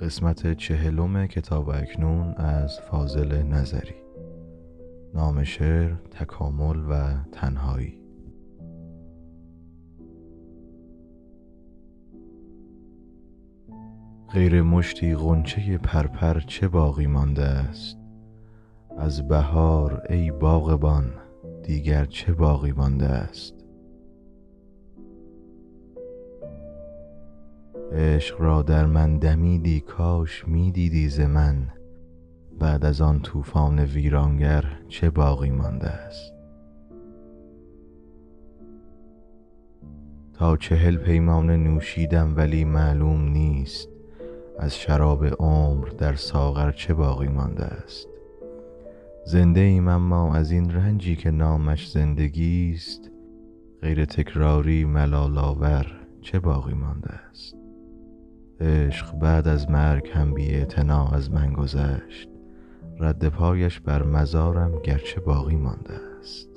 قسمت چهلم کتاب اکنون از فاضل نظری. نام شعر تکامل و تنهایی. غیر مشتی غنچه پرپر چه باقی مانده است؟ از بهار ای باغبان دیگر چه باقی مانده است؟ عشق را در من دمیدی کاش می دیدی ز من. بعد از آن طوفان ویرانگر چه باقی مانده است؟ تا چهل پیمانه نوشیدم ولی معلوم نیست. از شراب عمر در ساغر چه باقی مانده است؟ زنده ایم اما از این رنجی که نامش زندگی است. غیر تکراری ملال آور چه باقی مانده است؟ عشق بعد از مرگ هم بی از من گذشت. رد پایش بر مزارم گرچه باقی مانده است.